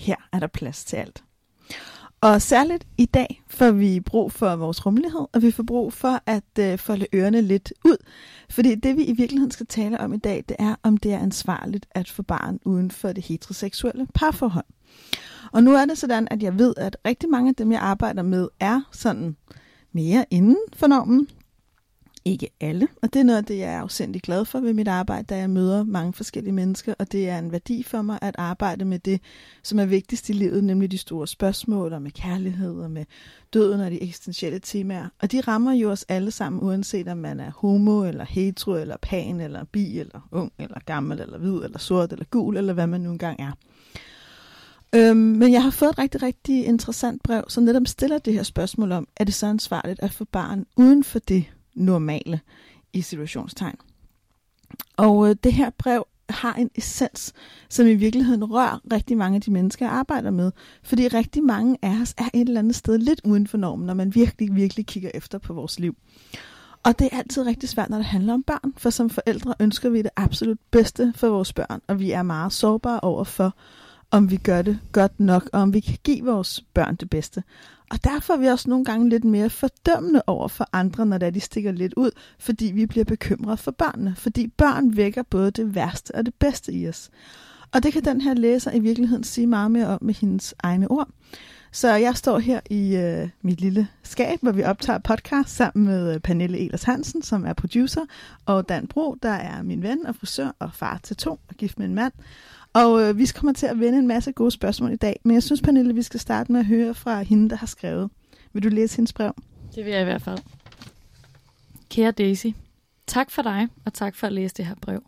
Her er der plads til alt. Og særligt i dag får vi brug for vores rummelighed, og vi får brug for at øh, folde ørerne lidt ud. Fordi det vi i virkeligheden skal tale om i dag, det er, om det er ansvarligt at få barn uden for det heteroseksuelle parforhold. Og nu er det sådan, at jeg ved, at rigtig mange af dem, jeg arbejder med, er sådan mere inden for normen. Ikke alle, og det er noget det, jeg er afsindig glad for ved mit arbejde, da jeg møder mange forskellige mennesker, og det er en værdi for mig at arbejde med det, som er vigtigst i livet, nemlig de store spørgsmål og med kærlighed og med døden og de eksistentielle temaer. Og de rammer jo os alle sammen, uanset om man er homo, eller hetero, eller pan, eller bi, eller ung, eller gammel, eller hvid, eller sort, eller gul, eller hvad man nu engang er. Øhm, men jeg har fået et rigtig, rigtig interessant brev, som netop stiller det her spørgsmål om, er det så ansvarligt at få barn uden for det normale i situationstegn? Og øh, det her brev har en essens, som i virkeligheden rører rigtig mange af de mennesker, jeg arbejder med. Fordi rigtig mange af os er et eller andet sted lidt uden for normen, når man virkelig, virkelig kigger efter på vores liv. Og det er altid rigtig svært, når det handler om børn, for som forældre ønsker vi det absolut bedste for vores børn, og vi er meget sårbare over for, om vi gør det godt nok, og om vi kan give vores børn det bedste. Og derfor er vi også nogle gange lidt mere fordømmende over for andre, når de stikker lidt ud, fordi vi bliver bekymret for børnene. Fordi børn vækker både det værste og det bedste i os. Og det kan den her læser i virkeligheden sige meget mere om med hendes egne ord. Så jeg står her i øh, mit lille skab, hvor vi optager podcast sammen med øh, Pernille Elers Hansen, som er producer, og Dan Bro, der er min ven og frisør og far til to og gift med en mand. Og øh, vi kommer til at vende en masse gode spørgsmål i dag, men jeg synes, Pernille, vi skal starte med at høre fra hende, der har skrevet. Vil du læse hendes brev? Det vil jeg i hvert fald. Kære Daisy, tak for dig, og tak for at læse det her brev.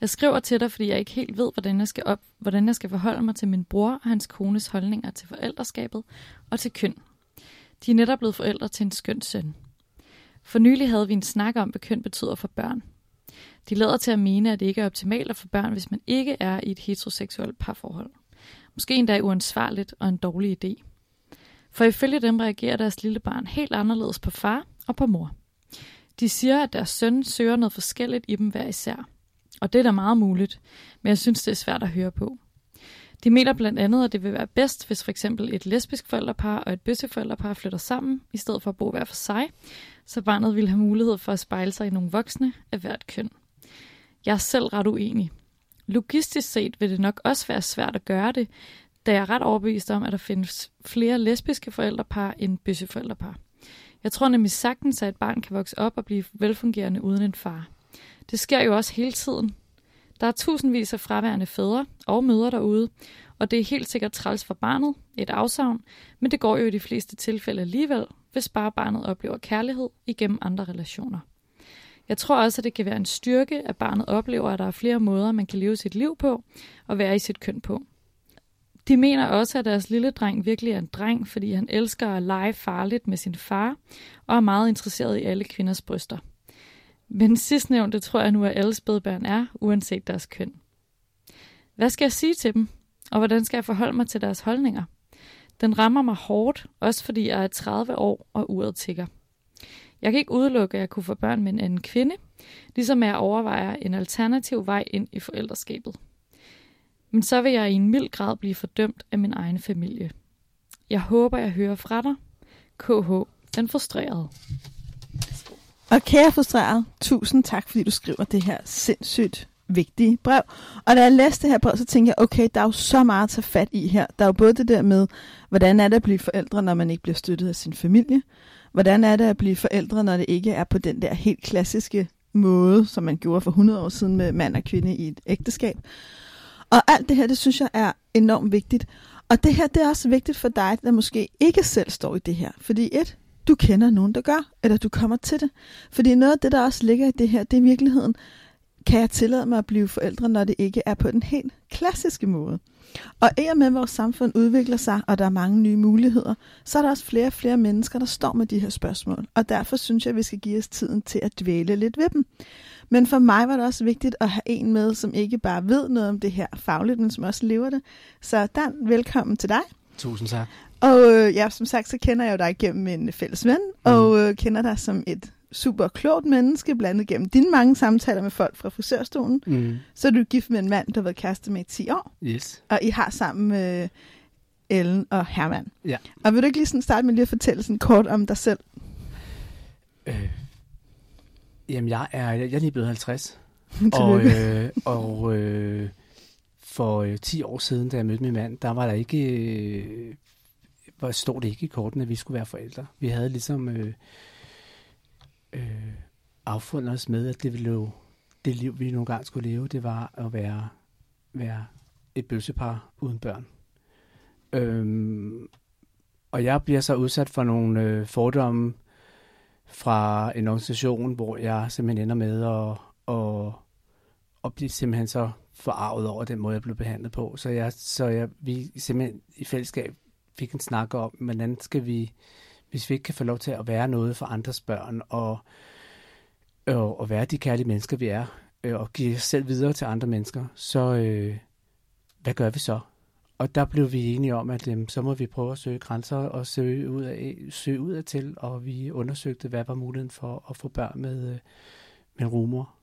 Jeg skriver til dig, fordi jeg ikke helt ved, hvordan jeg skal, op, hvordan jeg skal forholde mig til min bror og hans kones holdninger til forældreskabet og til køn. De er netop blevet forældre til en skøn søn. For nylig havde vi en snak om, hvad køn betyder for børn. De lader til at mene, at det ikke er optimalt at få børn, hvis man ikke er i et heteroseksuelt parforhold. Måske endda uansvarligt og en dårlig idé. For ifølge dem reagerer deres lille barn helt anderledes på far og på mor. De siger, at deres søn søger noget forskelligt i dem hver især. Og det er da meget muligt, men jeg synes, det er svært at høre på. De mener blandt andet, at det vil være bedst, hvis for eksempel et lesbisk forældrepar og et bøsseforældrepar flytter sammen, i stedet for at bo hver for sig, så barnet vil have mulighed for at spejle sig i nogle voksne af hvert køn. Jeg er selv ret uenig. Logistisk set vil det nok også være svært at gøre det, da jeg er ret overbevist om, at der findes flere lesbiske forældrepar end bøsseforældrepar. Jeg tror nemlig sagtens, at et barn kan vokse op og blive velfungerende uden en far. Det sker jo også hele tiden. Der er tusindvis af fraværende fædre og mødre derude, og det er helt sikkert træls for barnet, et afsavn, men det går jo i de fleste tilfælde alligevel, hvis bare barnet oplever kærlighed igennem andre relationer. Jeg tror også, at det kan være en styrke, at barnet oplever, at der er flere måder, man kan leve sit liv på og være i sit køn på. De mener også, at deres lille dreng virkelig er en dreng, fordi han elsker at lege farligt med sin far og er meget interesseret i alle kvinders bryster. Men sidstnævnte tror jeg nu, at alle spædbørn er, uanset deres køn. Hvad skal jeg sige til dem? Og hvordan skal jeg forholde mig til deres holdninger? Den rammer mig hårdt, også fordi jeg er 30 år og uret tigger. Jeg kan ikke udelukke, at jeg kunne få børn med en anden kvinde, ligesom jeg overvejer en alternativ vej ind i forældreskabet. Men så vil jeg i en mild grad blive fordømt af min egen familie. Jeg håber, jeg hører fra dig. KH, den frustrerede. Og kære frustreret, tusind tak, fordi du skriver det her sindssygt vigtige brev. Og da jeg læste det her brev, så tænkte jeg, okay, der er jo så meget at tage fat i her. Der er jo både det der med, hvordan er det at blive forældre, når man ikke bliver støttet af sin familie. Hvordan er det at blive forældre, når det ikke er på den der helt klassiske måde, som man gjorde for 100 år siden med mand og kvinde i et ægteskab. Og alt det her, det synes jeg er enormt vigtigt. Og det her, det er også vigtigt for dig, der måske ikke selv står i det her. Fordi et, du kender nogen, der gør, eller du kommer til det. Fordi noget af det, der også ligger i det her, det er i virkeligheden, kan jeg tillade mig at blive forældre, når det ikke er på den helt klassiske måde? Og i og med, at vores samfund udvikler sig, og der er mange nye muligheder, så er der også flere og flere mennesker, der står med de her spørgsmål. Og derfor synes jeg, at vi skal give os tiden til at dvæle lidt ved dem. Men for mig var det også vigtigt at have en med, som ikke bare ved noget om det her fagligt, men som også lever det. Så Dan, velkommen til dig. Tusind tak. Og øh, ja, som sagt, så kender jeg jo dig gennem en fælles ven, mm. og øh, kender dig som et super klogt menneske, blandet gennem dine mange samtaler med folk fra frisørstolen. Mm. Så er du gift med en mand, der har været kæreste med i 10 år. Yes. Og I har sammen med Ellen og Herman. Ja. Og vil du ikke lige sådan starte med lige at fortælle sådan kort om dig selv? Øh, jamen, jeg er, jeg er lige blevet 50. og øh, og øh, for øh, 10 år siden, da jeg mødte min mand, der var der ikke... Øh, var, stod det ikke i korten, at vi skulle være forældre. Vi havde ligesom... Øh, øh, affundet os med, at det, ville, det liv, vi nogle gange skulle leve, det var at være, være et bøssepar uden børn. Øhm, og jeg bliver så udsat for nogle øh, fordomme fra en organisation, hvor jeg simpelthen ender med at, at, at blive simpelthen så forarvet over den måde, jeg blev behandlet på. Så, jeg, så jeg, vi simpelthen i fællesskab fik en snak om, hvordan skal vi hvis vi ikke kan få lov til at være noget for andres børn, og, og, og være de kærlige mennesker, vi er, øh, og give os selv videre til andre mennesker, så øh, hvad gør vi så? Og der blev vi enige om, at øh, så må vi prøve at søge grænser og søge ud, af, søge ud af til, og vi undersøgte, hvad var muligheden for at få børn med, øh, med en rumor.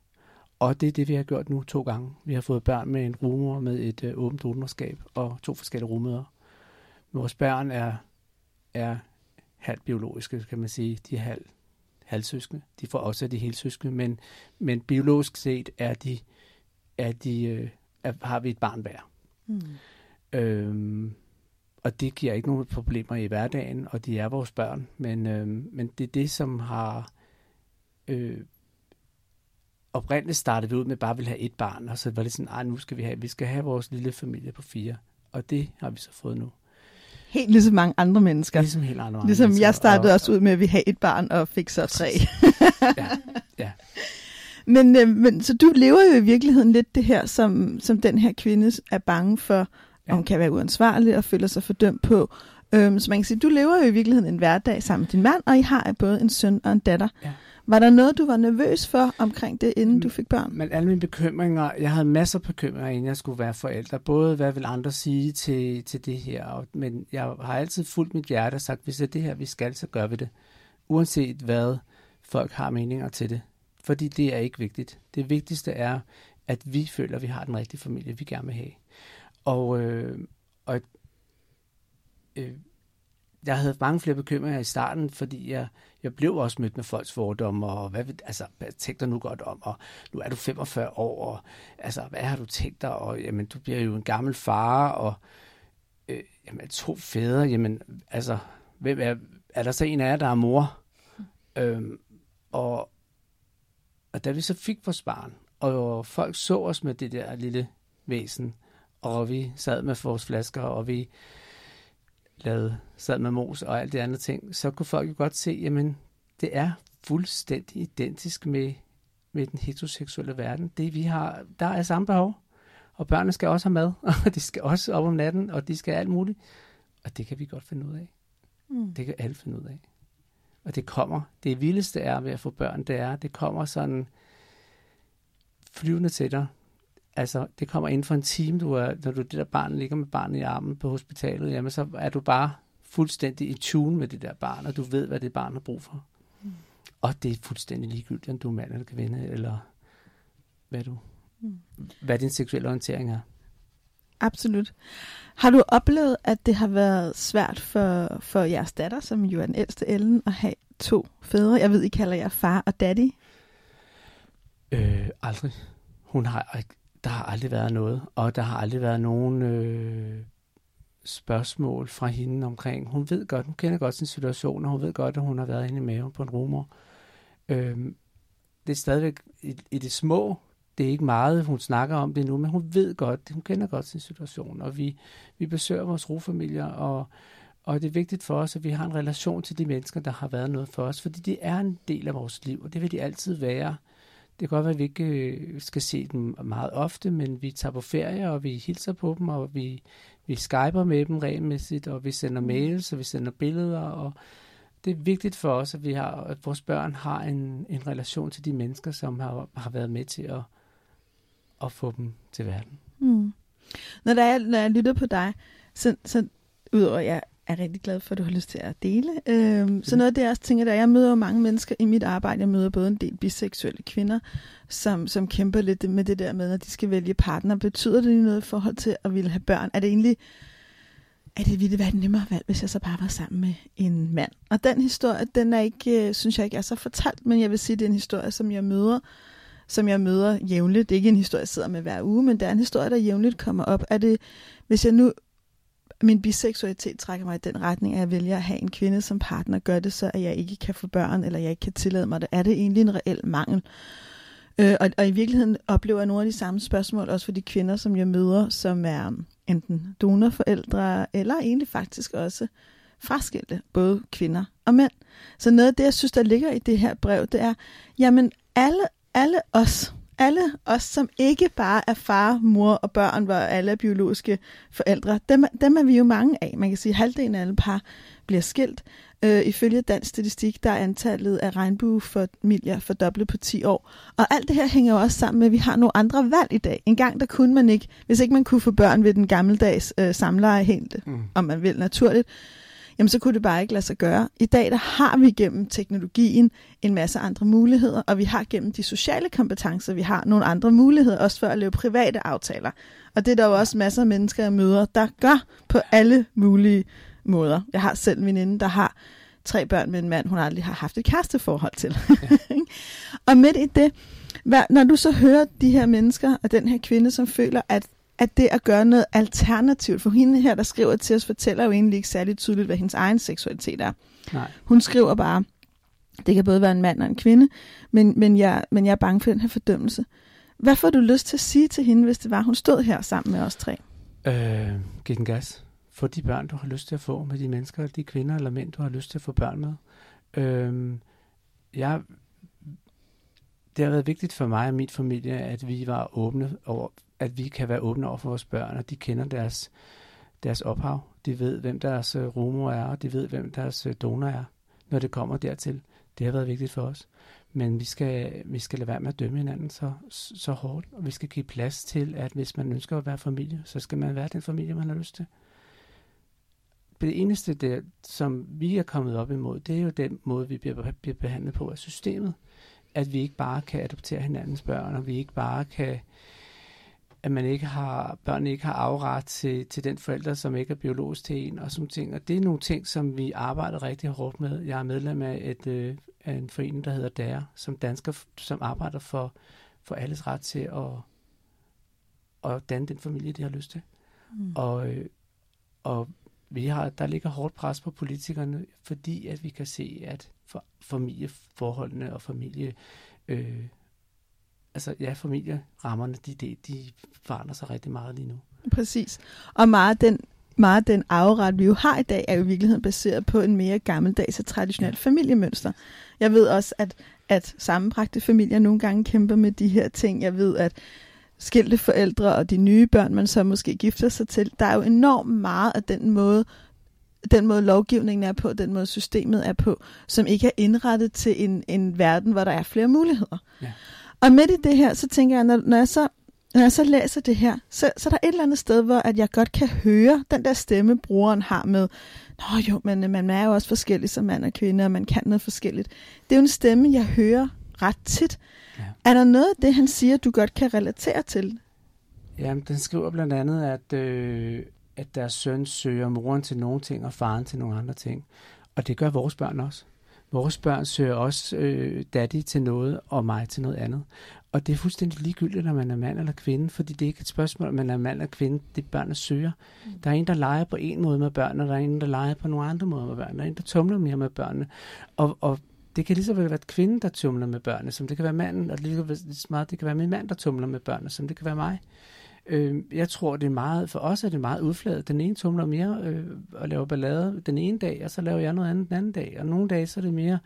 Og det er det, vi har gjort nu to gange. Vi har fået børn med en rumor med et øh, åbent donorskab og to forskellige rummøder. Vores børn er, er halvt biologiske, kan man sige. De er halv, halvsøskende. De får også de helt søskende, men, men biologisk set er de, er de, øh, er, har vi et barn hver. Mm. Øhm, og det giver ikke nogen problemer i hverdagen, og de er vores børn, men, øhm, men det er det, som har... Øh, oprindeligt startede vi ud med bare at ville have et barn, og så var det sådan, nu skal vi have, vi skal have vores lille familie på fire. Og det har vi så fået nu helt ligesom mange andre mennesker. Ligesom helt andre Ligesom mennesker. jeg startede og, også ud med, at vi havde et barn og fik så tre. ja, ja. Men, øh, men så du lever jo i virkeligheden lidt det her, som, som den her kvinde er bange for, ja. om kan være uansvarlig og føler sig fordømt på. Øhm, så man kan sige, du lever jo i virkeligheden en hverdag sammen med din mand, og I har både en søn og en datter. Ja. Var der noget, du var nervøs for omkring det, inden du fik børn? Men alle mine bekymringer, jeg havde masser af bekymringer, inden jeg skulle være forældre. Både hvad vil andre sige til, til det her, men jeg har altid fulgt mit hjerte og sagt, hvis det er det her, vi skal, så gør vi det. Uanset hvad folk har meninger til det. Fordi det er ikke vigtigt. Det vigtigste er, at vi føler, at vi har den rigtige familie, vi gerne vil have. Og, øh, og øh, jeg havde mange flere bekymringer i starten, fordi jeg, jeg blev også mødt med folks fordomme, og hvad, altså, hvad tænkte du nu godt om, og nu er du 45 år, og altså, hvad har du tænkt dig, og jamen, du bliver jo en gammel far, og øh, jamen, to fædre, jamen, altså, hvem er, er der så en af jer, der er mor? Mm. Øhm, og, og da vi så fik vores barn, og folk så os med det der lille væsen, og vi sad med vores flasker, og vi lavede, sad med mos og alt det andet ting, så kunne folk jo godt se, jamen, det er fuldstændig identisk med, med den heteroseksuelle verden. Det vi har, der er samme behov. Og børnene skal også have mad, og de skal også op om natten, og de skal alt muligt. Og det kan vi godt finde ud af. Mm. Det kan alle finde ud af. Og det kommer, det vildeste er ved at få børn, det er, det kommer sådan flyvende til dig. Altså, det kommer inden for en time, du er, når du det der barn ligger med barnet i armen på hospitalet, jamen så er du bare fuldstændig i tune med det der barn, og du ved, hvad det barn har brug for. Mm. Og det er fuldstændig ligegyldigt, om du er mand eller kvinde, eller hvad du, mm. hvad din seksuelle orientering er. Absolut. Har du oplevet, at det har været svært for, for jeres datter, som jo er den ældste Ellen, at have to fædre? Jeg ved, I kalder jer far og daddy. Øh, aldrig. Hun har der har aldrig været noget, og der har aldrig været nogen øh, spørgsmål fra hende omkring. Hun ved godt, hun kender godt sin situation, og hun ved godt, at hun har været inde i maven på en rumor. Øh, det er stadigvæk i, i det små, det er ikke meget, hun snakker om det nu, men hun ved godt, hun kender godt sin situation, og vi, vi besøger vores rofamilier, og, og det er vigtigt for os, at vi har en relation til de mennesker, der har været noget for os, fordi det er en del af vores liv, og det vil de altid være. Det kan godt være, at vi ikke øh, skal se dem meget ofte, men vi tager på ferie, og vi hilser på dem, og vi, vi skyper med dem regelmæssigt, og vi sender mm. mails, og vi sender billeder, og det er vigtigt for os, at, vi har, at vores børn har en, en relation til de mennesker, som har, har været med til at, at få dem til verden. Mm. Når, der er, når jeg lytter på dig, så, så udover at jeg er rigtig glad for, at du har lyst til at dele. Øhm, så noget af det, jeg også tænker, der jeg møder jo mange mennesker i mit arbejde. Jeg møder både en del biseksuelle kvinder, som, som kæmper lidt med det der med, at de skal vælge partner. Betyder det noget i forhold til at ville have børn? Er det egentlig, er det ville være et nemmere valg, hvis jeg så bare var sammen med en mand? Og den historie, den er ikke, øh, synes jeg ikke er så fortalt, men jeg vil sige, det er en historie, som jeg møder som jeg møder jævnligt. Det er ikke en historie, jeg sidder med hver uge, men det er en historie, der jævnligt kommer op. Er det, hvis jeg nu min biseksualitet trækker mig i den retning, at jeg vælger at have en kvinde som partner, gør det så, at jeg ikke kan få børn, eller jeg ikke kan tillade mig det. Er det egentlig en reel mangel? Øh, og, og i virkeligheden oplever jeg nogle af de samme spørgsmål, også for de kvinder, som jeg møder, som er enten donorforældre, eller egentlig faktisk også fraskilte, både kvinder og mænd. Så noget af det, jeg synes, der ligger i det her brev, det er, jamen alle, alle os, alle os, som ikke bare er far, mor og børn, hvor alle er biologiske forældre, dem, dem er vi jo mange af. Man kan sige, at halvdelen af alle par bliver skilt. Øh, ifølge dansk statistik, der er antallet af regnbuefamilier fordoblet på 10 år. Og alt det her hænger jo også sammen med, at vi har nogle andre valg i dag. En gang der kunne man ikke, hvis ikke man kunne få børn ved den gammeldags øh, samleje helt, mm. om man vil naturligt, jamen så kunne det bare ikke lade sig gøre. I dag der har vi gennem teknologien en masse andre muligheder, og vi har gennem de sociale kompetencer, vi har nogle andre muligheder, også for at lave private aftaler. Og det er der jo også masser af mennesker, jeg møder, der gør på alle mulige måder. Jeg har selv en veninde, der har tre børn med en mand, hun aldrig har haft et kæresteforhold til. Og midt i det, når du så hører de her mennesker, og den her kvinde, som føler, at at det at gøre noget alternativt, for hende her, der skriver til os, fortæller jo egentlig ikke særlig tydeligt, hvad hendes egen seksualitet er. Nej. Hun skriver bare, det kan både være en mand og en kvinde, men, men, jeg, men jeg er bange for den her fordømmelse. Hvad får du lyst til at sige til hende, hvis det var, hun stod her sammen med os tre? Øh, giv den gas. Få de børn, du har lyst til at få med de mennesker, de kvinder eller mænd, du har lyst til at få børn med. Øh, jeg, det har været vigtigt for mig og min familie, at vi var åbne over at vi kan være åbne over for vores børn, og de kender deres, deres ophav. De ved, hvem deres øh, uh, rumor er, og de ved, hvem deres øh, donor er, når det kommer dertil. Det har været vigtigt for os. Men vi skal, vi skal lade være med at dømme hinanden så, så hårdt, og vi skal give plads til, at hvis man ønsker at være familie, så skal man være den familie, man har lyst til. Det eneste, der, som vi er kommet op imod, det er jo den måde, vi bliver, bliver behandlet på af systemet. At vi ikke bare kan adoptere hinandens børn, og vi ikke bare kan at man ikke har, børn ikke har afret til, til den forælder, som ikke er biologisk til en, og sådan ting. Og det er nogle ting, som vi arbejder rigtig hårdt med. Jeg er medlem af, et, øh, af en forening, der hedder DARE, som dansker, som arbejder for, for alles ret til at, at danne den familie, de har lyst til. Mm. Og, øh, og vi har, der ligger hårdt pres på politikerne, fordi at vi kan se, at for, familieforholdene og familie øh, altså ja, familierammerne, de, de, de forandrer sig rigtig meget lige nu. Præcis. Og meget den, meget den afret, vi jo har i dag, er jo i virkeligheden baseret på en mere gammeldags og traditionel ja. familiemønster. Jeg ved også, at, at sammenbragte familier nogle gange kæmper med de her ting. Jeg ved, at skilte forældre og de nye børn, man så måske gifter sig til, der er jo enormt meget af den måde, den måde lovgivningen er på, den måde systemet er på, som ikke er indrettet til en, en verden, hvor der er flere muligheder. Ja. Og midt i det her, så tænker jeg, når, når jeg så når jeg så læser det her, så, så er der et eller andet sted, hvor at jeg godt kan høre den der stemme, brugeren har med, Nå jo, men øh, man er jo også forskellig som mand og kvinde, og man kan noget forskelligt. Det er jo en stemme, jeg hører ret tit. Ja. Er der noget af det, han siger, du godt kan relatere til? Jamen, den skriver blandt andet, at, øh, at deres søn søger moren til nogle ting, og faren til nogle andre ting. Og det gør vores børn også. Vores børn søger også øh, daddy til noget, og mig til noget andet. Og det er fuldstændig ligegyldigt, når man er mand eller kvinde, fordi det er ikke et spørgsmål, om man er mand eller kvinde, det er børn, der søger. Mm. Der er en, der leger på en måde med børnene, og der er en, der leger på nogle andre måder med børnene. Der er en, der tumler mere med børnene. Og, og det kan lige så vel være kvinden, der tumler med børnene, som det kan være manden, og lige så meget det kan være min mand, der tumler med børnene, som det kan være mig. Øh, jeg tror, det er meget, for os er det meget udfladet. Den ene tumler mere øh, og laver ballade den ene dag, og så laver jeg noget andet den anden dag. Og nogle dage, så er det mere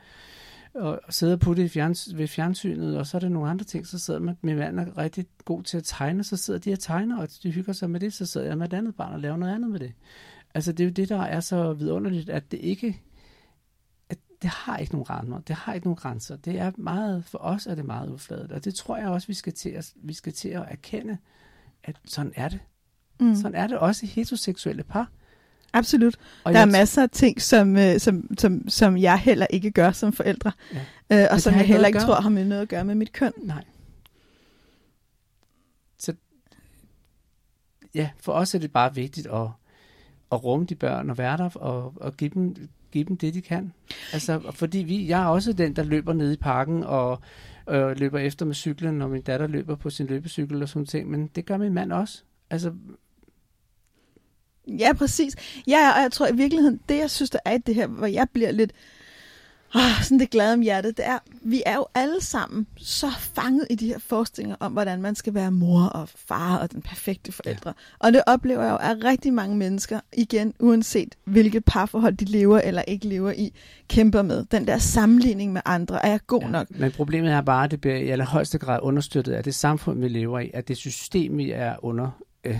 at sidde og putte i fjerns, ved fjernsynet, og så er der nogle andre ting, så sidder man, med mand er rigtig god til at tegne, så sidder de og tegner, og de hygger sig med det, så sidder jeg med et andet barn og laver noget andet med det. Altså det er jo det, der er så vidunderligt, at det ikke, at det har ikke nogen rammer, det har ikke nogen grænser. Det er meget, for os er det meget udfladet, og det tror jeg også, vi skal til at, vi skal til at erkende, at sådan er det. Mm. Sådan er det også i heteroseksuelle par. Absolut. Og der er masser af ting, som, øh, som, som, som jeg heller ikke gør som forældre, ja. øh, og som jeg heller ikke tror har med noget at gøre med mit køn. Nej. Så ja, for os er det bare vigtigt at, at rumme de børn og være der og, og give, dem, give dem det, de kan. Altså, fordi vi, jeg er også den, der løber ned i parken og og løber efter med cyklen, når min datter løber på sin løbecykel og sådan ting, men det gør min mand også. Altså, Ja, præcis. Ja, og jeg tror i virkeligheden, det jeg synes, der er i det her, hvor jeg bliver lidt oh, sådan det glade om hjertet, det er, vi er jo alle sammen så fanget i de her forestillinger om, hvordan man skal være mor og far og den perfekte forældre. Ja. Og det oplever jeg jo af rigtig mange mennesker, igen, uanset hvilket parforhold de lever eller ikke lever i, kæmper med. Den der sammenligning med andre, er jeg god ja, nok? Men problemet er bare, at det bliver i allerhøjeste grad understøttet af det samfund, vi lever i, at det system, vi er under... Øh,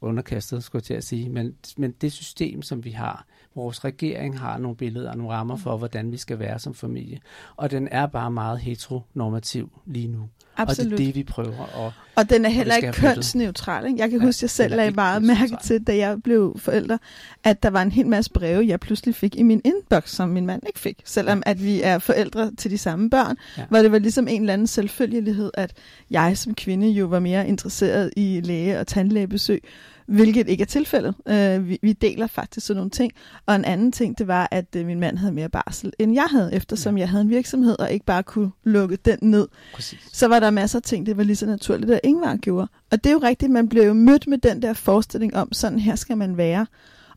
underkastet, skulle jeg til at sige, men, men det system, som vi har, vores regering har nogle billeder og nogle rammer for, hvordan vi skal være som familie, og den er bare meget heteronormativ lige nu. Absolut. Og det er det, vi prøver. Og, og den er heller ikke kønsneutral. Ikke? Jeg kan ja, huske, at jeg selv lagde meget mærke til, da jeg blev forælder, at der var en hel masse breve, jeg pludselig fik i min inbox, som min mand ikke fik. Selvom at vi er forældre til de samme børn, ja. hvor det var ligesom en eller anden selvfølgelighed, at jeg som kvinde jo var mere interesseret i læge- og tandlægebesøg, hvilket ikke er tilfældet. Uh, vi, vi deler faktisk sådan nogle ting. Og en anden ting, det var, at uh, min mand havde mere barsel, end jeg havde, eftersom ja. jeg havde en virksomhed, og ikke bare kunne lukke den ned. Præcis. Så var der masser af ting, det var lige så naturligt, at Ingvar gjorde. Og det er jo rigtigt, man blev jo mødt med den der forestilling om, sådan her skal man være.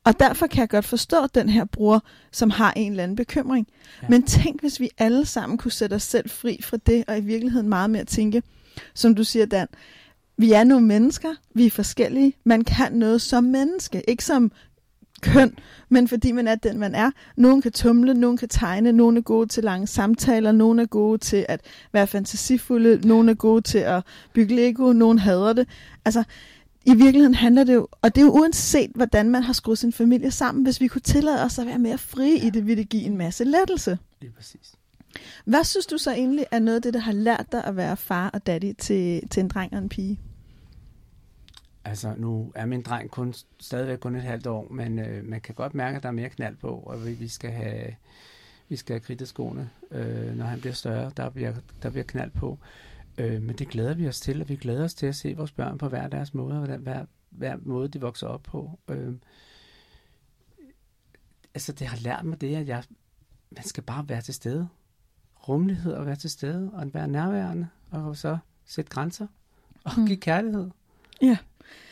Og derfor kan jeg godt forstå den her bror, som har en eller anden bekymring. Ja. Men tænk, hvis vi alle sammen kunne sætte os selv fri fra det, og i virkeligheden meget mere tænke, som du siger, Dan, vi er nogle mennesker, vi er forskellige. Man kan noget som menneske, ikke som køn, men fordi man er den, man er. Nogen kan tumle, nogen kan tegne, nogen er gode til lange samtaler, nogen er gode til at være fantasifulde, nogen er gode til at bygge Lego, nogen hader det. Altså, i virkeligheden handler det jo, og det er jo uanset, hvordan man har skruet sin familie sammen, hvis vi kunne tillade os at være mere frie ja. i det, ville det give en masse lettelse. Det er præcis. Hvad synes du så egentlig er noget af det, der har lært dig at være far og daddy til, til en dreng og en pige? Altså, nu er min dreng kun, stadigvæk kun et halvt år, men øh, man kan godt mærke, at der er mere knald på, og vi, vi skal have, vi skal have kridteskoene, øh, når han bliver større. Der bliver, der bliver knald på. Øh, men det glæder vi os til, og vi glæder os til at se vores børn på hver deres måde, og hver, hver måde, de vokser op på. Øh, altså, det har lært mig det, at jeg, man skal bare være til stede. Rummelighed og være til stede, og være nærværende, og så sætte grænser, og mm. give kærlighed. Ja.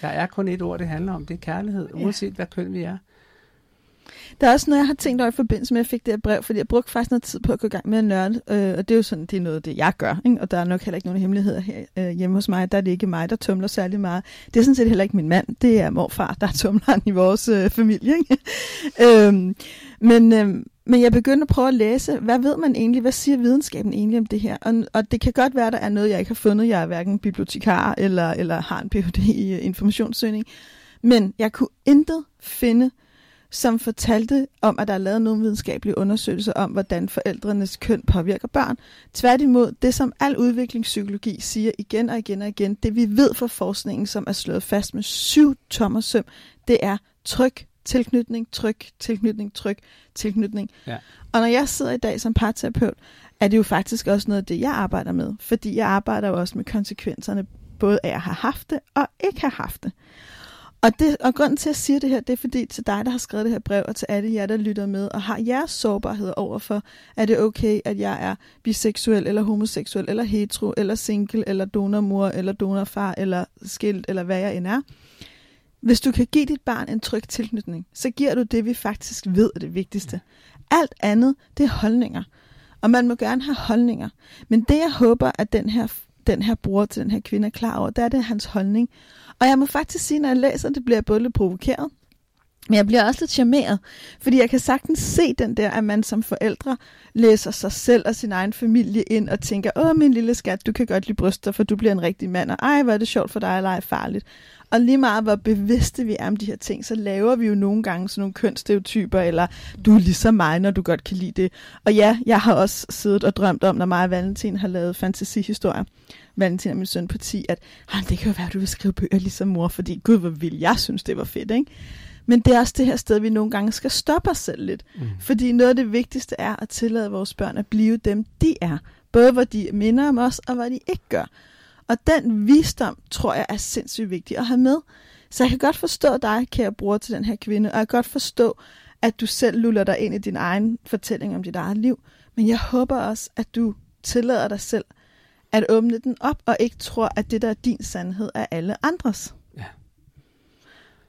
Der er kun et ord, det handler om. Det er kærlighed, uanset ja. hvad køn vi er. Der er også noget, jeg har tænkt over i forbindelse med, at jeg fik det her brev, fordi jeg brugte faktisk noget tid på at gå i gang med at nørde, øh, og det er jo sådan, det er noget det, jeg gør, ikke? og der er nok heller ikke nogen hemmeligheder her øh, hjemme hos mig, der er det ikke mig, der tumler særlig meget. Det er sådan set heller ikke min mand, det er morfar, der tumler i vores øh, familie. Ikke? øhm, men, øh, men jeg begyndte at prøve at læse, hvad ved man egentlig, hvad siger videnskaben egentlig om det her? Og, og det kan godt være, at der er noget, jeg ikke har fundet. Jeg er hverken bibliotekar eller, eller har en Ph.D. i øh, informationssøgning. Men jeg kunne intet finde, som fortalte om, at der er lavet nogle videnskabelige undersøgelser om, hvordan forældrenes køn påvirker børn. Tværtimod, det som al udviklingspsykologi siger igen og igen og igen, det vi ved fra forskningen, som er slået fast med syv tommer søm, det er tryk, tilknytning, tryk, tilknytning, tryk, tilknytning. Ja. Og når jeg sidder i dag som parterapeut, er det jo faktisk også noget af det, jeg arbejder med. Fordi jeg arbejder jo også med konsekvenserne, både af at have haft det og ikke have haft det. Og, det, og grunden til, at jeg siger det her, det er fordi til dig, der har skrevet det her brev, og til alle jer, der lytter med, og har jeres sårbarhed overfor, er det okay, at jeg er biseksuel, eller homoseksuel, eller hetero, eller single, eller donormor, eller donorfar, eller skilt, eller hvad jeg end er. Hvis du kan give dit barn en tryg tilknytning, så giver du det, vi faktisk ved er det vigtigste. Alt andet, det er holdninger. Og man må gerne have holdninger. Men det, jeg håber, at den her, den her bror til den her kvinde er klar over, det er det hans holdning. Og jeg må faktisk sige, når jeg læser det, bliver jeg både lidt provokeret, men jeg bliver også lidt charmeret, fordi jeg kan sagtens se den der, at man som forældre læser sig selv og sin egen familie ind og tænker, åh min lille skat, du kan godt lide bryster, for du bliver en rigtig mand, og ej, hvor er det sjovt for dig eller ej, farligt. Og lige meget hvor bevidste vi er om de her ting, så laver vi jo nogle gange sådan nogle kønsstereotyper, eller du er ligesom mig, når du godt kan lide det. Og ja, jeg har også siddet og drømt om, når mig og Valentin har lavet fantasihistorier, Valentin og min søn på 10, at det kan jo være, at du vil skrive bøger ligesom mor, fordi gud, hvor vil jeg synes, det var fedt, ikke? Men det er også det her sted, vi nogle gange skal stoppe os selv lidt. Mm. Fordi noget af det vigtigste er at tillade vores børn at blive dem, de er. Både hvor de minder om os, og hvad de ikke gør. Og den visdom, tror jeg, er sindssygt vigtig at have med. Så jeg kan godt forstå dig, kære bror til den her kvinde, og jeg kan godt forstå, at du selv luller dig ind i din egen fortælling om dit eget liv. Men jeg håber også, at du tillader dig selv at åbne den op, og ikke tror, at det, der er din sandhed, er alle andres.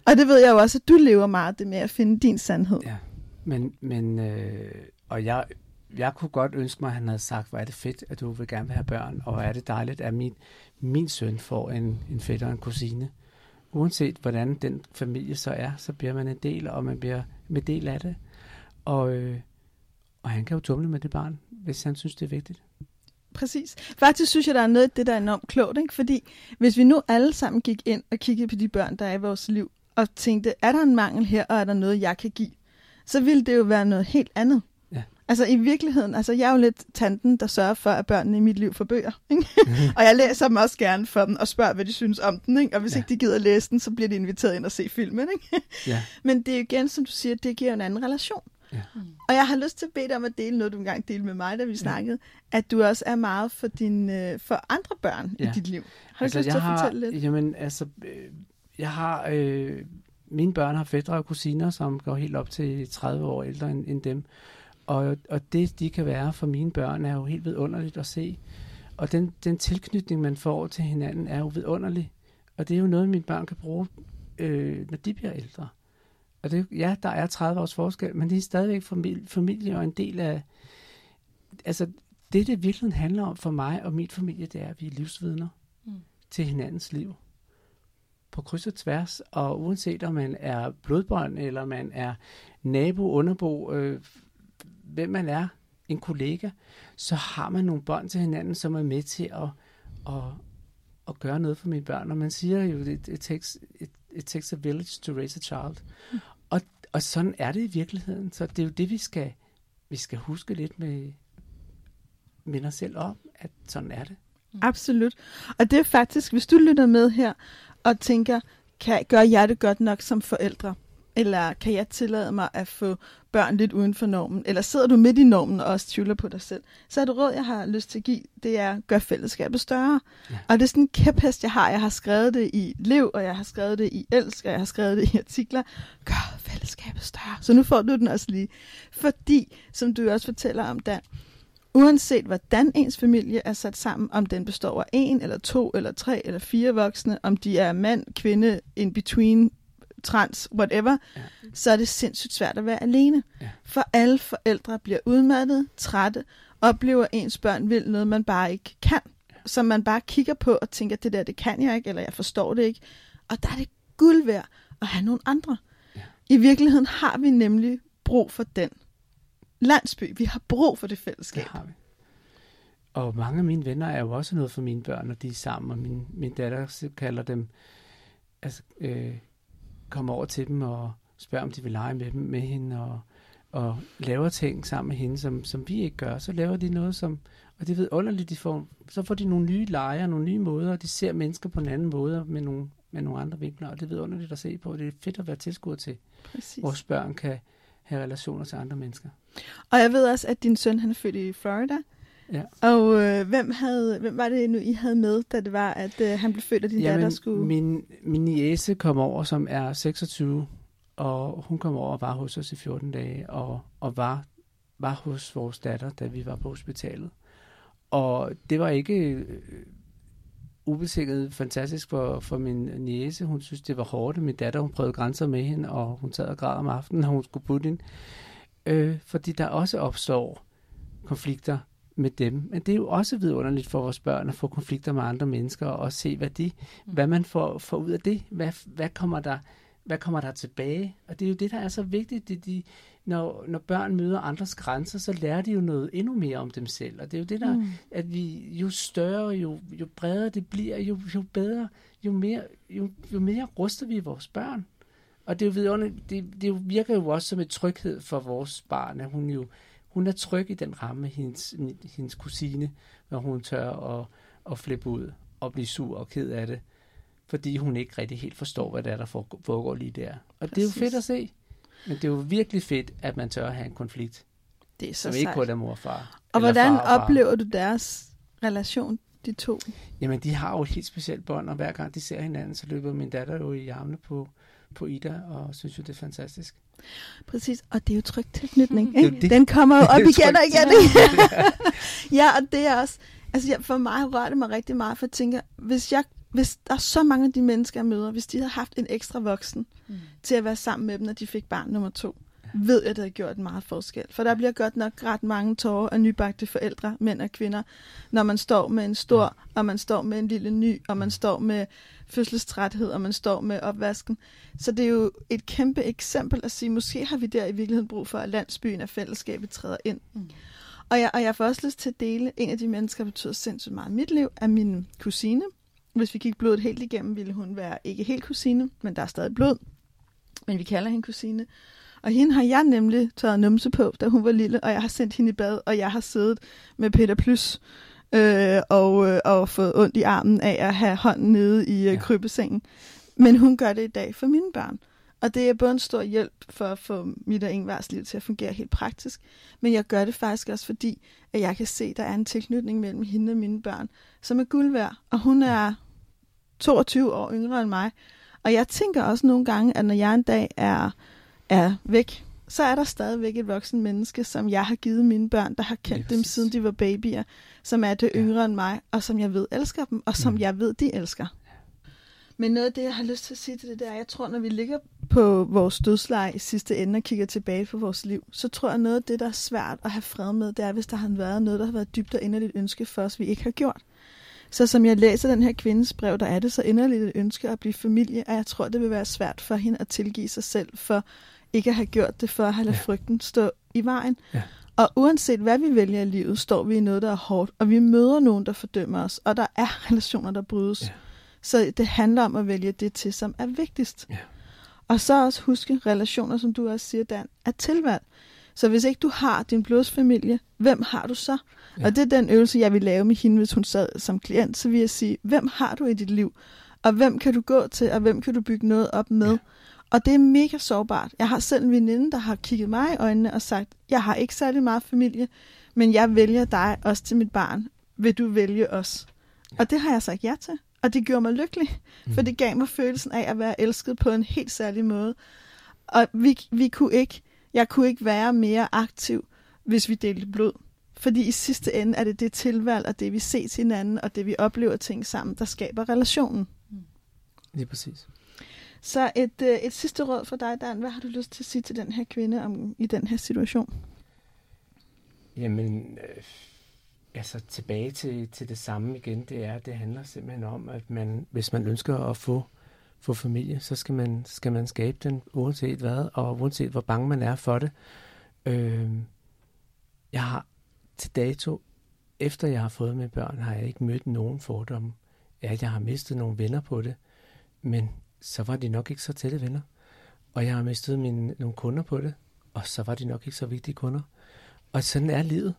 Og det ved jeg jo også, at du lever meget det med at finde din sandhed. Ja, men, men øh, og jeg, jeg kunne godt ønske mig, at han havde sagt, hvor er det fedt, at du vil gerne vil have børn, og hvor er det dejligt, at min, min søn får en, en fætter og en kusine. Uanset hvordan den familie så er, så bliver man en del, og man bliver med del af det. Og, øh, og han kan jo tumle med det barn, hvis han synes, det er vigtigt. Præcis. Faktisk synes jeg, der er noget af det, der er enormt klogt, ikke? fordi hvis vi nu alle sammen gik ind og kiggede på de børn, der er i vores liv, og tænkte, er der en mangel her, og er der noget, jeg kan give, så ville det jo være noget helt andet. Ja. Altså i virkeligheden, altså jeg er jo lidt tanten, der sørger for, at børnene i mit liv får bøger. Ikke? og jeg læser dem også gerne for dem, og spørger, hvad de synes om den. Ikke? Og hvis ja. ikke de gider læse den, så bliver de inviteret ind og se filmen. Ikke? Ja. Men det er jo igen, som du siger, det giver en anden relation. Ja. Og jeg har lyst til at bede dig om at dele noget, du engang delte med mig, da vi snakkede, at du også er meget for, din, øh, for andre børn ja. i dit liv. Har du altså, lyst til at har, fortælle lidt? Jamen, altså, øh, jeg har... Øh, mine børn har fædre og kusiner, som går helt op til 30 år ældre end, end dem. Og, og det, de kan være for mine børn, er jo helt vidunderligt at se. Og den, den tilknytning, man får til hinanden, er jo vidunderlig. Og det er jo noget, mine børn kan bruge, øh, når de bliver ældre. Og det, ja, der er 30 års forskel, men det er stadigvæk familie, familie og en del af... Altså, det, det virkelig handler om for mig og min familie, det er, at vi er livsvidner mm. til hinandens liv. På kryds og tværs, og uanset om man er blodbånd, eller man er nabo, underbo, øh, hvem man er, en kollega, så har man nogle bånd til hinanden, som er med til at, at, at gøre noget for mine børn. Og man siger jo, it, it, takes, it, it takes a village to raise a child. Mm. Og, og sådan er det i virkeligheden. Så det er jo det, vi skal, vi skal huske lidt med, med os selv om, at sådan er det. Absolut. Og det er faktisk, hvis du lytter med her og tænker, kan, gør jeg det godt nok som forældre? Eller kan jeg tillade mig at få børn lidt uden for normen? Eller sidder du midt i normen og også tvivler på dig selv? Så er det råd, jeg har lyst til at give, det er, gør fællesskabet større. Ja. Og det er sådan en kæphest, jeg har. Jeg har skrevet det i Lev, og jeg har skrevet det i Elsk, og jeg har skrevet det i artikler. Gør fællesskabet større. Så nu får du den også lige. Fordi, som du også fortæller om, Dan, uanset hvordan ens familie er sat sammen, om den består af en, eller to, eller tre, eller fire voksne, om de er mand, kvinde, in between, trans, whatever, ja. så er det sindssygt svært at være alene. Ja. For alle forældre bliver udmattet, trætte, oplever ens børn vil noget, man bare ikke kan. Som man bare kigger på og tænker, det der, det kan jeg ikke, eller jeg forstår det ikke. Og der er det guld værd at have nogle andre. Ja. I virkeligheden har vi nemlig brug for den landsby. Vi har brug for det fællesskab. Det har vi. Og mange af mine venner er jo også noget for mine børn, når de er sammen, og min, min datter kalder dem, altså, øh, kommer over til dem og spørger, om de vil lege med dem med hende, og, og laver ting sammen med hende, som, som vi ikke gør. Så laver de noget, som, og det ved underligt, de får, så får de nogle nye leger, nogle nye måder, og de ser mennesker på en anden måde, med nogle, med nogle andre vinkler, og det ved underligt at se på. Det er fedt at være tilskuer til. Præcis. Vores børn kan have relationer til andre mennesker. Og jeg ved også, at din søn han er født i Florida. Ja. Og øh, hvem, havde, hvem var det nu, I havde med, da det var, at øh, han blev født, og din Jamen, datter skulle... Min, min niece kom over, som er 26, og hun kom over og var hos os i 14 dage, og, og var, var hos vores datter, da vi var på hospitalet. Og det var ikke øh, ubetinget fantastisk for, for min niece. Hun synes, det var hårdt. Min datter, hun prøvede grænser med hende, og hun sad og græd om aftenen, når hun skulle putte ind. Øh, fordi der også opstår konflikter med dem. Men det er jo også vidunderligt for vores børn at få konflikter med andre mennesker og se, hvad, de, mm. hvad man får, får ud af det. Hvad, hvad kommer der hvad kommer der tilbage? Og det er jo det, der er så vigtigt. Det, de, når, når børn møder andres grænser, så lærer de jo noget endnu mere om dem selv. Og det er jo det, der, mm. at vi jo større, jo, jo bredere det bliver, jo, jo bedre, jo mere, jo, jo mere ruster vi vores børn. Og det, er jo det, det virker jo også som et tryghed for vores barn, at hun jo hun er tryg i den ramme, hendes, hendes kusine, når hun tør at, at flippe ud og blive sur og ked af det, fordi hun ikke rigtig helt forstår, hvad det er, der foregår lige der. Og Præcis. det er jo fedt at se. Men det er jo virkelig fedt, at man tør at have en konflikt. Det er så som sejt. ikke kun er mor og far. Og hvordan far og far. oplever du deres relation, de to? Jamen, de har jo et helt specielt bånd, og hver gang de ser hinanden, så løber min datter jo i armene på, på Ida, og synes jo, det er fantastisk. Præcis, og det er jo trygt tilknytning. Ikke? Det, Den kommer jo op igen og igen. ja, og det er også, altså for mig rører det mig rigtig meget, for jeg tænker, hvis jeg hvis der er så mange af de mennesker, jeg møder, hvis de havde haft en ekstra voksen mm. til at være sammen med dem, når de fik barn nummer to, ved jeg, at det har gjort en meget forskel. For der bliver godt nok ret mange tårer af nybagte forældre, mænd og kvinder, når man står med en stor, og man står med en lille ny, og man står med fødselstræthed, og man står med opvasken. Så det er jo et kæmpe eksempel at sige, måske har vi der i virkeligheden brug for, at landsbyen af fællesskabet træder ind. Mm. Og, jeg, og jeg får også lyst til at dele, en af de mennesker, der betyder sindssygt meget i mit liv, er min kusine. Hvis vi gik blodet helt igennem, ville hun være ikke helt kusine, men der er stadig blod. Men vi kalder hende kusine. Og hende har jeg nemlig taget numse på, da hun var lille, og jeg har sendt hende i bad, og jeg har siddet med Peter Plus øh, og, øh, og fået ondt i armen af at have hånden nede i øh, ja. krybesengen. Men hun gør det i dag for mine børn. Og det er både en stor hjælp for at få mit og Ingvars liv til at fungere helt praktisk, men jeg gør det faktisk også fordi, at jeg kan se, at der er en tilknytning mellem hende og mine børn, som er guld værd. Og hun er 22 år yngre end mig. Og jeg tænker også nogle gange, at når jeg en dag er er væk, så er der stadigvæk et voksen menneske, som jeg har givet mine børn, der har kendt dem siden de var babyer, som er det yngre ja. end mig, og som jeg ved elsker dem, og som mm. jeg ved, de elsker. Men noget af det, jeg har lyst til at sige til det, der er, jeg tror, når vi ligger på vores dødsleje i sidste ende og kigger tilbage på vores liv, så tror jeg, noget af det, der er svært at have fred med, det er, hvis der har været noget, der har været dybt og inderligt ønske for os, vi ikke har gjort. Så som jeg læser den her kvindes brev, der er det så inderligt et ønske at blive familie, og jeg tror, det vil være svært for hende at tilgive sig selv for ikke at have gjort det, for at have ja. frygten stå i vejen. Ja. Og uanset hvad vi vælger i livet, står vi i noget, der er hårdt, og vi møder nogen, der fordømmer os, og der er relationer, der brydes. Ja. Så det handler om at vælge det til, som er vigtigst. Ja. Og så også huske relationer, som du også siger, Dan, er tilvalg. Så hvis ikke du har din blodsfamilie, hvem har du så? Ja. Og det er den øvelse, jeg vil lave med hende, hvis hun sad som klient. Så vil jeg sige, hvem har du i dit liv? Og hvem kan du gå til, og hvem kan du bygge noget op med? Ja. Og det er mega sårbart. Jeg har selv en veninde, der har kigget mig i øjnene og sagt, jeg har ikke særlig meget familie, men jeg vælger dig også til mit barn. Vil du vælge os? Ja. Og det har jeg sagt ja til. Og det gjorde mig lykkelig, mm. for det gav mig følelsen af at være elsket på en helt særlig måde. Og vi, vi kunne ikke, jeg kunne ikke være mere aktiv, hvis vi delte blod. Fordi i sidste ende er det det tilvalg, og det vi ser til hinanden, og det vi oplever ting sammen, der skaber relationen. Lige præcis. Så et, øh, et sidste råd for dig, Dan. Hvad har du lyst til at sige til den her kvinde om, i den her situation? Jamen, øh, altså tilbage til, til det samme igen. Det er, det handler simpelthen om, at man, hvis man ønsker at få, få familie, så skal man, skal man skabe den, uanset hvad, og uanset hvor bange man er for det. Øh, jeg har til dato, efter jeg har fået mine børn, har jeg ikke mødt nogen fordomme. Ja, jeg har mistet nogle venner på det, men så var de nok ikke så tætte venner. Og jeg har mistet mine, nogle kunder på det, og så var de nok ikke så vigtige kunder. Og sådan er livet.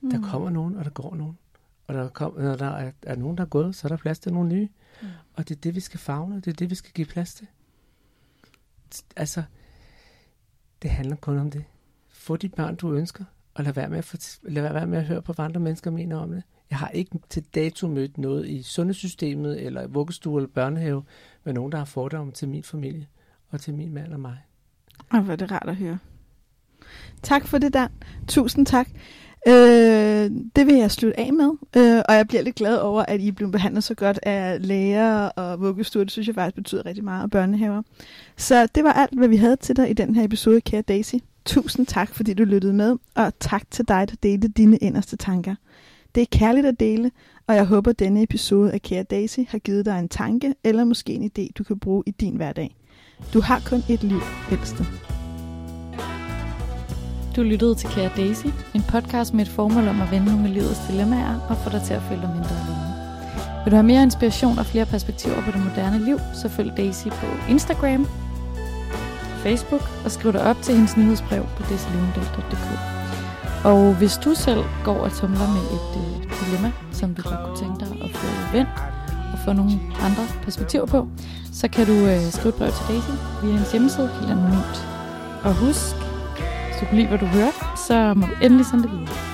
Mm. Der kommer nogen, og der går nogen. Og der kom, når der er, er nogen, der er gået, så er der plads til nogle nye. Mm. Og det er det, vi skal fagne. Det er det, vi skal give plads til. Altså, det handler kun om det. Få de børn, du ønsker, og lad være med at, for, lad være med at høre på, hvad andre mennesker mener om det. Jeg har ikke til dato mødt noget i sundhedssystemet, eller vuggestue eller børnehave, med nogen, der har fordomme til min familie, og til min mand og mig. Og hvor er det rart at høre. Tak for det, Dan. Tusind tak. Øh, det vil jeg slutte af med, øh, og jeg bliver lidt glad over, at I er blevet behandlet så godt af læger og vuggestuer. Det synes jeg faktisk betyder rigtig meget, og børnehaver. Så det var alt, hvad vi havde til dig i den her episode, kære Daisy. Tusind tak, fordi du lyttede med, og tak til dig, der delte dine inderste tanker. Det er kærligt at dele, og jeg håber, at denne episode af Kære Daisy har givet dig en tanke eller måske en idé, du kan bruge i din hverdag. Du har kun et liv, ældste. Du lyttede til Kære Daisy, en podcast med et formål om at vende nogle af livets dilemmaer og få dig til at føle dig mindre alene. Vil du have mere inspiration og flere perspektiver på det moderne liv, så følg Daisy på Instagram, Facebook og skriv dig op til hendes nyhedsbrev på desilevendal.dk. Og hvis du selv går og tumler med et øh, dilemma, som du godt kunne tænke dig at få vendt og få nogle andre perspektiver på, så kan du øh, skrive et brev til Daisy via hendes hjemmeside helt anonymt. Og husk, du kunne lide, hvad du hørte, så må du endelig sende det videre.